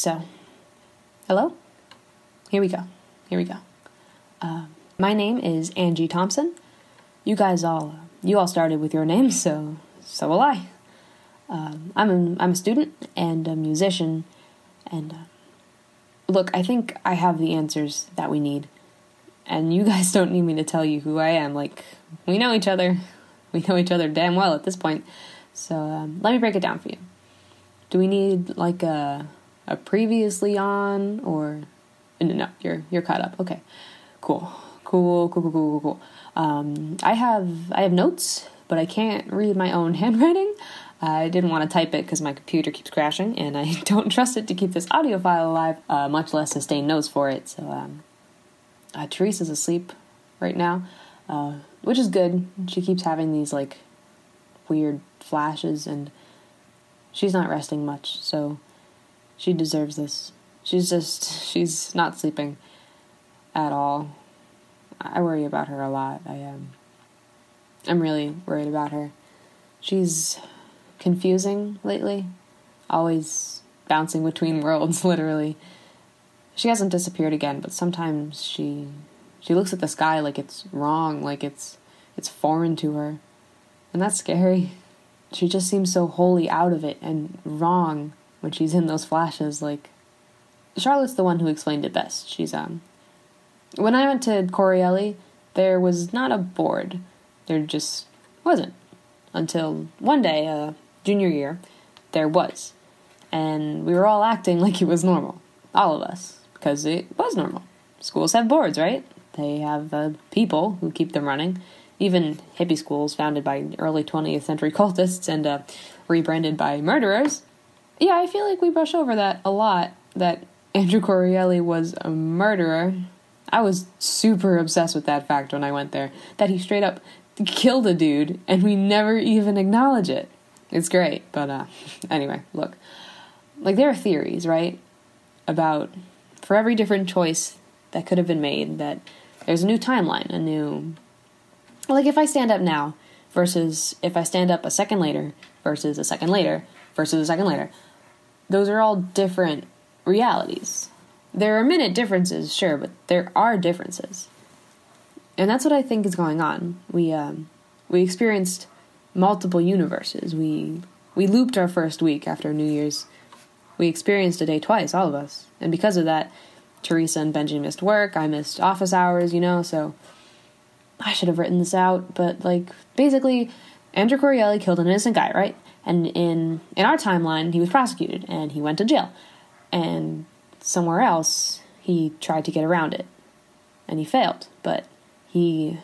so hello? Here we go. Here we go. Uh, my name is Angie Thompson. You guys all, you all started with your names, so so will I. Um, I'm a, I'm a student and a musician, and uh, look, I think I have the answers that we need, and you guys don't need me to tell you who I am. Like we know each other, we know each other damn well at this point. So um, let me break it down for you. Do we need like a a previously on or no, no you're you're caught up. Okay, cool, cool, cool, cool, cool, cool. Um, I have I have notes, but I can't read my own handwriting. I didn't want to type it because my computer keeps crashing, and I don't trust it to keep this audio file alive, uh, much less sustain notes for it. So, um, uh, Teresa's asleep right now, uh, which is good. She keeps having these like weird flashes, and she's not resting much, so she deserves this. She's just, she's not sleeping at all. I worry about her a lot. I am. Um, I'm really worried about her. She's confusing lately, always bouncing between worlds, literally. She hasn't disappeared again, but sometimes she she looks at the sky like it's wrong, like it's it's foreign to her. And that's scary. She just seems so wholly out of it and wrong when she's in those flashes like Charlotte's the one who explained it best. She's um when I went to Corielli, there was not a board. There just wasn't. Until one day, uh, junior year, there was. And we were all acting like it was normal. All of us. Because it was normal. Schools have boards, right? They have uh, people who keep them running. Even hippie schools founded by early 20th century cultists and uh, rebranded by murderers. Yeah, I feel like we brush over that a lot. That Andrew Corielli was a murderer I was super obsessed with that fact when I went there. That he straight up killed a dude and we never even acknowledge it. It's great, but uh anyway, look. Like there are theories, right? About for every different choice that could have been made that there's a new timeline, a new like if I stand up now versus if I stand up a second later versus a second later versus a second later. Those are all different realities. There are minute differences, sure, but there are differences. And that's what I think is going on. We um, we experienced multiple universes. We we looped our first week after New Year's. We experienced a day twice, all of us. And because of that, Teresa and Benji missed work. I missed office hours, you know, so I should have written this out, but like basically Andrew Corielli killed an innocent guy, right? And in in our timeline, he was prosecuted and he went to jail. And somewhere else, he tried to get around it. And he failed, but he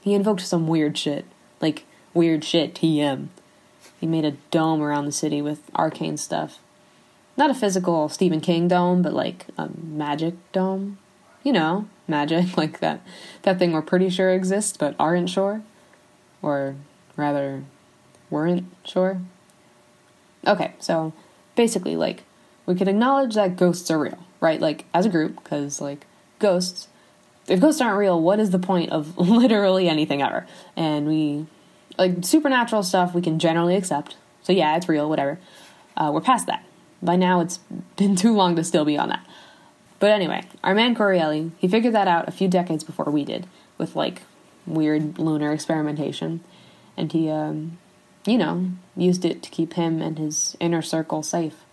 he invoked some weird shit. Like weird shit TM. He made a dome around the city with arcane stuff. Not a physical Stephen King dome, but like a magic dome. You know, magic, like that that thing we're pretty sure exists but aren't sure. Or rather weren't sure. Okay, so basically like we can acknowledge that ghosts are real, right? Like as a group, because like ghosts, if ghosts aren't real, what is the point of literally anything ever? And we like supernatural stuff we can generally accept. So yeah, it's real, whatever. Uh, we're past that. By now, it's been too long to still be on that. But anyway, our man Corielli, he figured that out a few decades before we did, with like weird lunar experimentation, and he, um, you know, used it to keep him and his inner circle safe.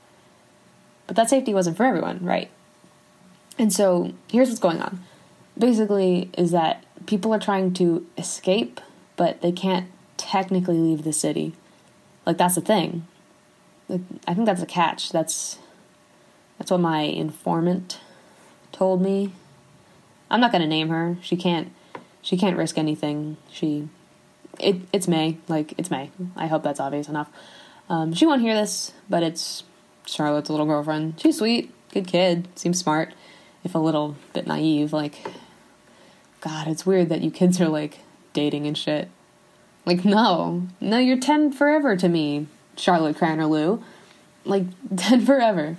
But that safety wasn't for everyone, right? And so here's what's going on. Basically, is that people are trying to escape, but they can't technically leave the city. Like that's the thing. Like I think that's a catch. That's that's what my informant told me. I'm not gonna name her. She can't she can't risk anything. She it it's May. Like it's May. I hope that's obvious enough. Um, she won't hear this, but it's Charlotte's little girlfriend. She's sweet, good kid, seems smart, if a little bit naive. Like, God, it's weird that you kids are like dating and shit. Like, no, no, you're 10 forever to me, Charlotte Cranerloo. Like, 10 forever.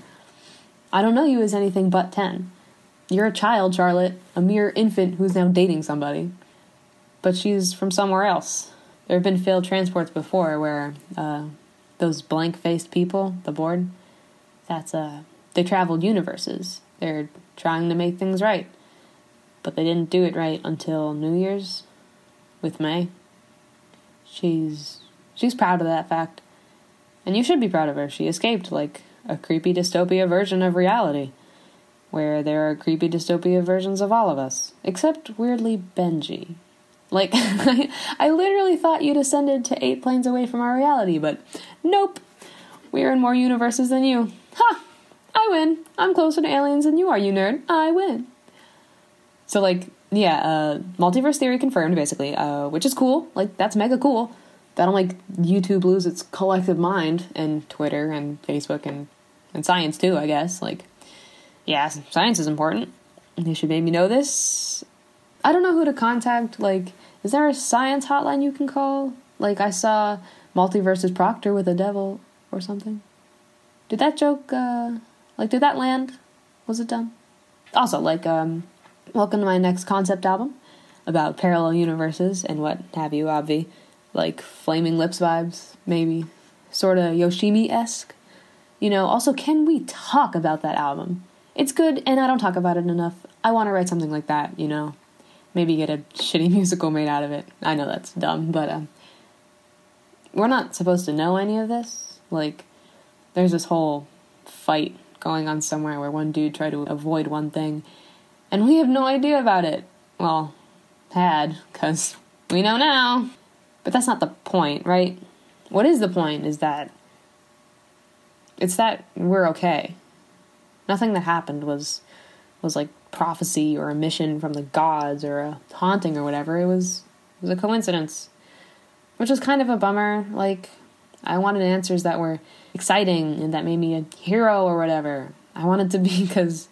I don't know you as anything but 10. You're a child, Charlotte, a mere infant who's now dating somebody. But she's from somewhere else. There have been failed transports before where uh, those blank faced people, the board, that's uh they traveled universes. They're trying to make things right. But they didn't do it right until New Year's with May. She's she's proud of that fact. And you should be proud of her. She escaped like a creepy dystopia version of reality, where there are creepy dystopia versions of all of us, except weirdly Benji. Like, I literally thought you'd ascended to eight planes away from our reality, but nope. We're in more universes than you. Ha! I win. I'm closer to aliens than you are, you nerd. I win. So, like, yeah, uh, multiverse theory confirmed, basically, uh, which is cool. Like, that's mega cool that'll make YouTube lose its collective mind and Twitter and Facebook and and science too, I guess. Like yeah, science is important. They should maybe know this. I don't know who to contact. Like, is there a science hotline you can call? Like, I saw Multiverses Proctor with a devil or something. Did that joke, uh, like, did that land? Was it done? Also, like, um, welcome to my next concept album about parallel universes and what have you, Obvi like Flaming Lips vibes, maybe. Sort of Yoshimi esque. You know, also, can we talk about that album? It's good, and I don't talk about it enough. I want to write something like that, you know? Maybe get a shitty musical made out of it. I know that's dumb, but um, we're not supposed to know any of this. Like, there's this whole fight going on somewhere where one dude tried to avoid one thing, and we have no idea about it. Well, had, because we know now. But that's not the point, right? What is the point is that it's that we're okay. Nothing that happened was was like prophecy or a mission from the gods or a haunting or whatever. It was it was a coincidence. Which was kind of a bummer. Like I wanted answers that were exciting and that made me a hero or whatever. I wanted to be because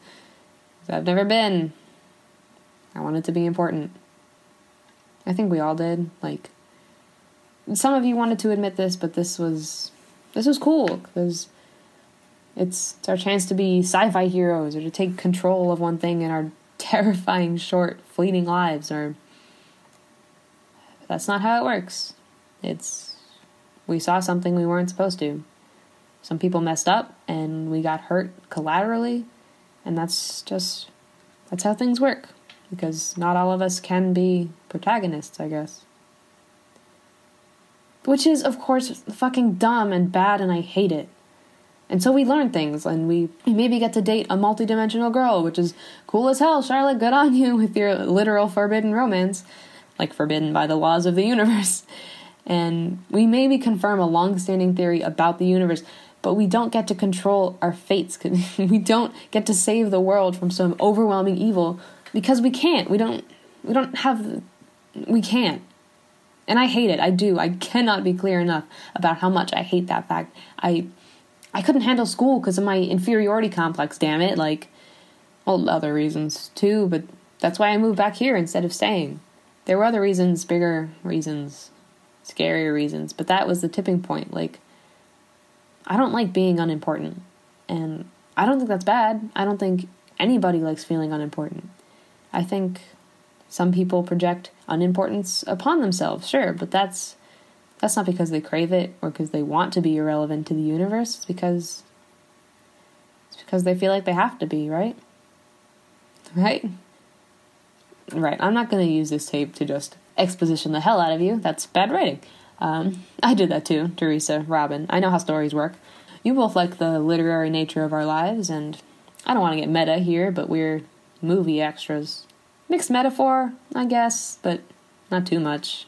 I've never been. I wanted to be important. I think we all did. Like some of you wanted to admit this, but this was this was cool because it's, it's our chance to be sci-fi heroes or to take control of one thing in our terrifying, short, fleeting lives. Or that's not how it works. It's we saw something we weren't supposed to. Some people messed up and we got hurt collaterally, and that's just that's how things work. Because not all of us can be protagonists, I guess. Which is, of course, fucking dumb and bad, and I hate it. And so we learn things, and we maybe get to date a multidimensional girl, which is cool as hell, Charlotte. Good on you with your literal forbidden romance, like forbidden by the laws of the universe. And we maybe confirm a long-standing theory about the universe, but we don't get to control our fates. we don't get to save the world from some overwhelming evil because we can't. We don't. We don't have. We can't. And I hate it. I do. I cannot be clear enough about how much I hate that fact. I I couldn't handle school because of my inferiority complex, damn it. Like well, other reasons too, but that's why I moved back here instead of staying. There were other reasons, bigger reasons, scarier reasons, but that was the tipping point. Like I don't like being unimportant. And I don't think that's bad. I don't think anybody likes feeling unimportant. I think some people project unimportance upon themselves, sure, but that's that's not because they crave it or because they want to be irrelevant to the universe. It's because it's because they feel like they have to be, right? Right? Right. I'm not going to use this tape to just exposition the hell out of you. That's bad writing. Um, I did that too, Teresa, Robin. I know how stories work. You both like the literary nature of our lives, and I don't want to get meta here, but we're movie extras mixed metaphor, I guess, but not too much.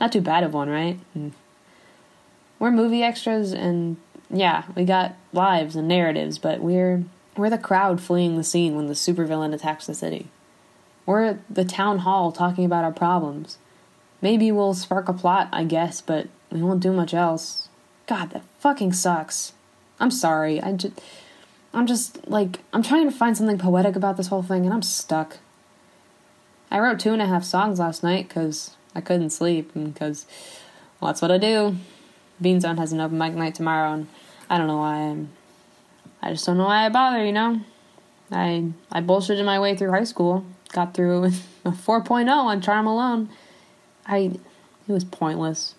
Not too bad of one, right? And we're movie extras, and yeah, we got lives and narratives, but we're we're the crowd fleeing the scene when the supervillain attacks the city. We're the town hall talking about our problems. Maybe we'll spark a plot, I guess, but we won't do much else. God, that fucking sucks. I'm sorry. I just I'm just like I'm trying to find something poetic about this whole thing and I'm stuck. I wrote two and a half songs last night because I couldn't sleep because well, that's what I do. Bean Zone has an open mic night tomorrow, and I don't know why I'm. I just don't know why I bother. You know, I I bullshitted my way through high school, got through with a 4.0 on Charm Alone. I it was pointless.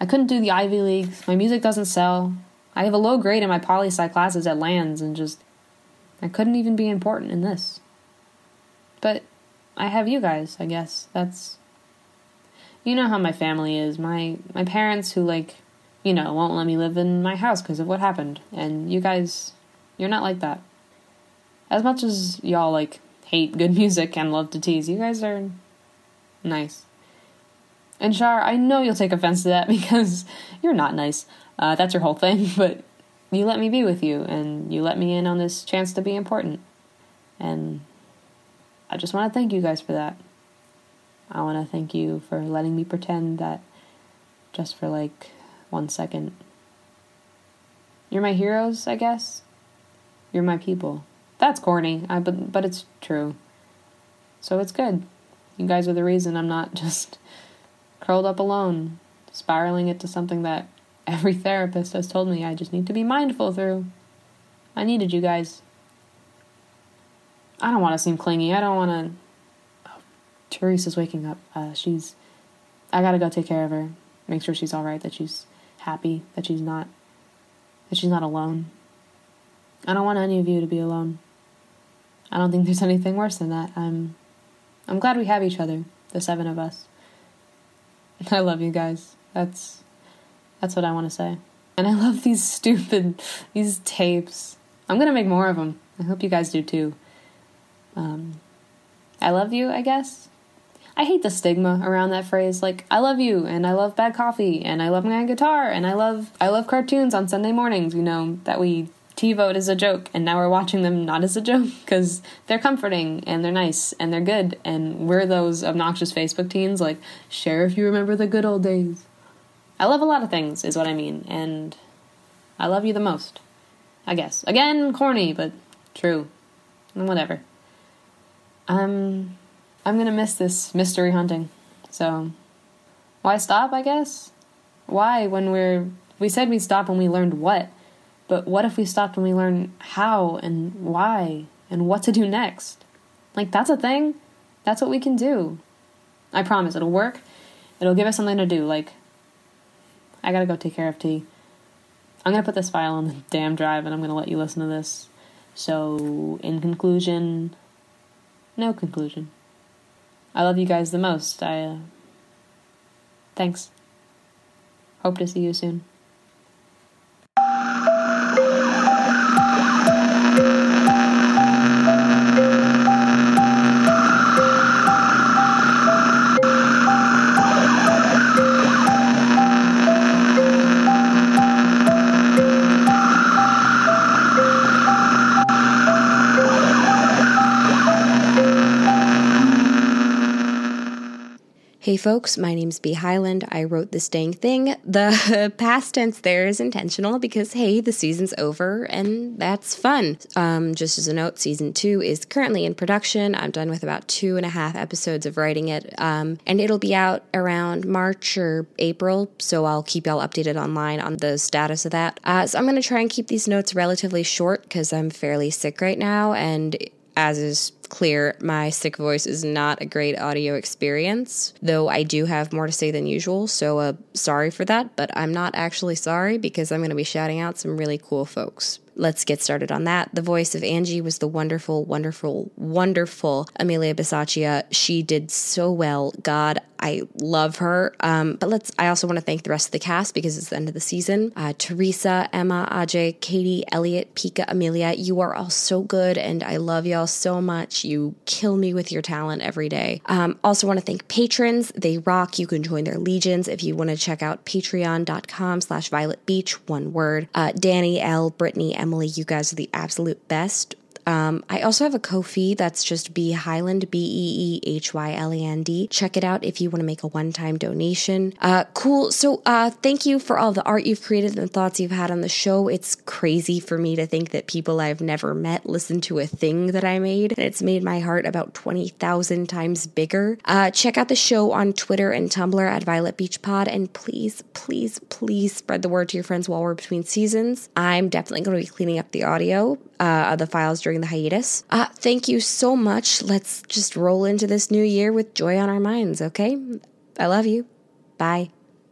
I couldn't do the Ivy Leagues. My music doesn't sell. I have a low grade in my poli sci classes at Lands, and just I couldn't even be important in this. But I have you guys, I guess. That's you know how my family is. My my parents who like, you know, won't let me live in my house because of what happened. And you guys you're not like that. As much as y'all like hate good music and love to tease, you guys are nice. And Char, I know you'll take offense to that because you're not nice. Uh, that's your whole thing, but you let me be with you and you let me in on this chance to be important. And I just want to thank you guys for that. I want to thank you for letting me pretend that just for like one second. You're my heroes, I guess. You're my people. That's corny, I, but but it's true. So it's good. You guys are the reason I'm not just curled up alone, spiraling into something that every therapist has told me I just need to be mindful through. I needed you guys. I don't want to seem clingy. I don't want to. Teresa's waking up. Uh, she's. I gotta go take care of her. Make sure she's all right. That she's happy. That she's not. That she's not alone. I don't want any of you to be alone. I don't think there's anything worse than that. I'm. I'm glad we have each other. The seven of us. I love you guys. That's that's what I want to say. And I love these stupid these tapes. I'm gonna make more of them. I hope you guys do too. Um, I love you. I guess. I hate the stigma around that phrase. Like I love you, and I love bad coffee, and I love my guitar, and I love I love cartoons on Sunday mornings. You know that we TiVoed as a joke, and now we're watching them not as a joke because they're comforting and they're nice and they're good, and we're those obnoxious Facebook teens like share if you remember the good old days. I love a lot of things, is what I mean, and I love you the most. I guess. Again, corny, but true. And whatever. Um, I'm gonna miss this mystery hunting. So, why stop, I guess? Why, when we're. We said we'd stop when we learned what, but what if we stopped when we learn how and why and what to do next? Like, that's a thing. That's what we can do. I promise it'll work. It'll give us something to do. Like, I gotta go take care of tea. I'm gonna put this file on the damn drive and I'm gonna let you listen to this. So, in conclusion, no conclusion. I love you guys the most. I, uh, thanks. Hope to see you soon. Hey folks, my name's Bee Hyland. I wrote this dang thing. The past tense there is intentional because hey, the season's over and that's fun. Um, just as a note, season two is currently in production. I'm done with about two and a half episodes of writing it, um, and it'll be out around March or April. So I'll keep y'all updated online on the status of that. Uh, so I'm gonna try and keep these notes relatively short because I'm fairly sick right now, and as is clear, my sick voice is not a great audio experience, though I do have more to say than usual, so uh, sorry for that, but I'm not actually sorry because I'm going to be shouting out some really cool folks let's get started on that. The voice of Angie was the wonderful, wonderful, wonderful Amelia Bisaccia. She did so well. God, I love her. Um, but let's. I also want to thank the rest of the cast because it's the end of the season. Uh, Teresa, Emma, Ajay, Katie, Elliot, Pika, Amelia. You are all so good, and I love y'all so much. You kill me with your talent every day. Um, also want to thank patrons. They rock. You can join their legions if you want to check out Patreon.com/slash Violet Beach. One word. Uh, Danny, L, Brittany, Emily, you guys are the absolute best. Um, I also have a Ko-fi that's just Bee Hyland, B E E H Y L A N D. Check it out if you want to make a one time donation. Uh, cool. So, uh, thank you for all the art you've created and the thoughts you've had on the show. It's crazy for me to think that people I've never met listen to a thing that I made, and it's made my heart about 20,000 times bigger. Uh, check out the show on Twitter and Tumblr at Violet Beach Pod, and please, please, please spread the word to your friends while we're between seasons. I'm definitely going to be cleaning up the audio uh, the files during the hiatus. Uh, thank you so much. Let's just roll into this new year with joy on our minds, okay? I love you. Bye.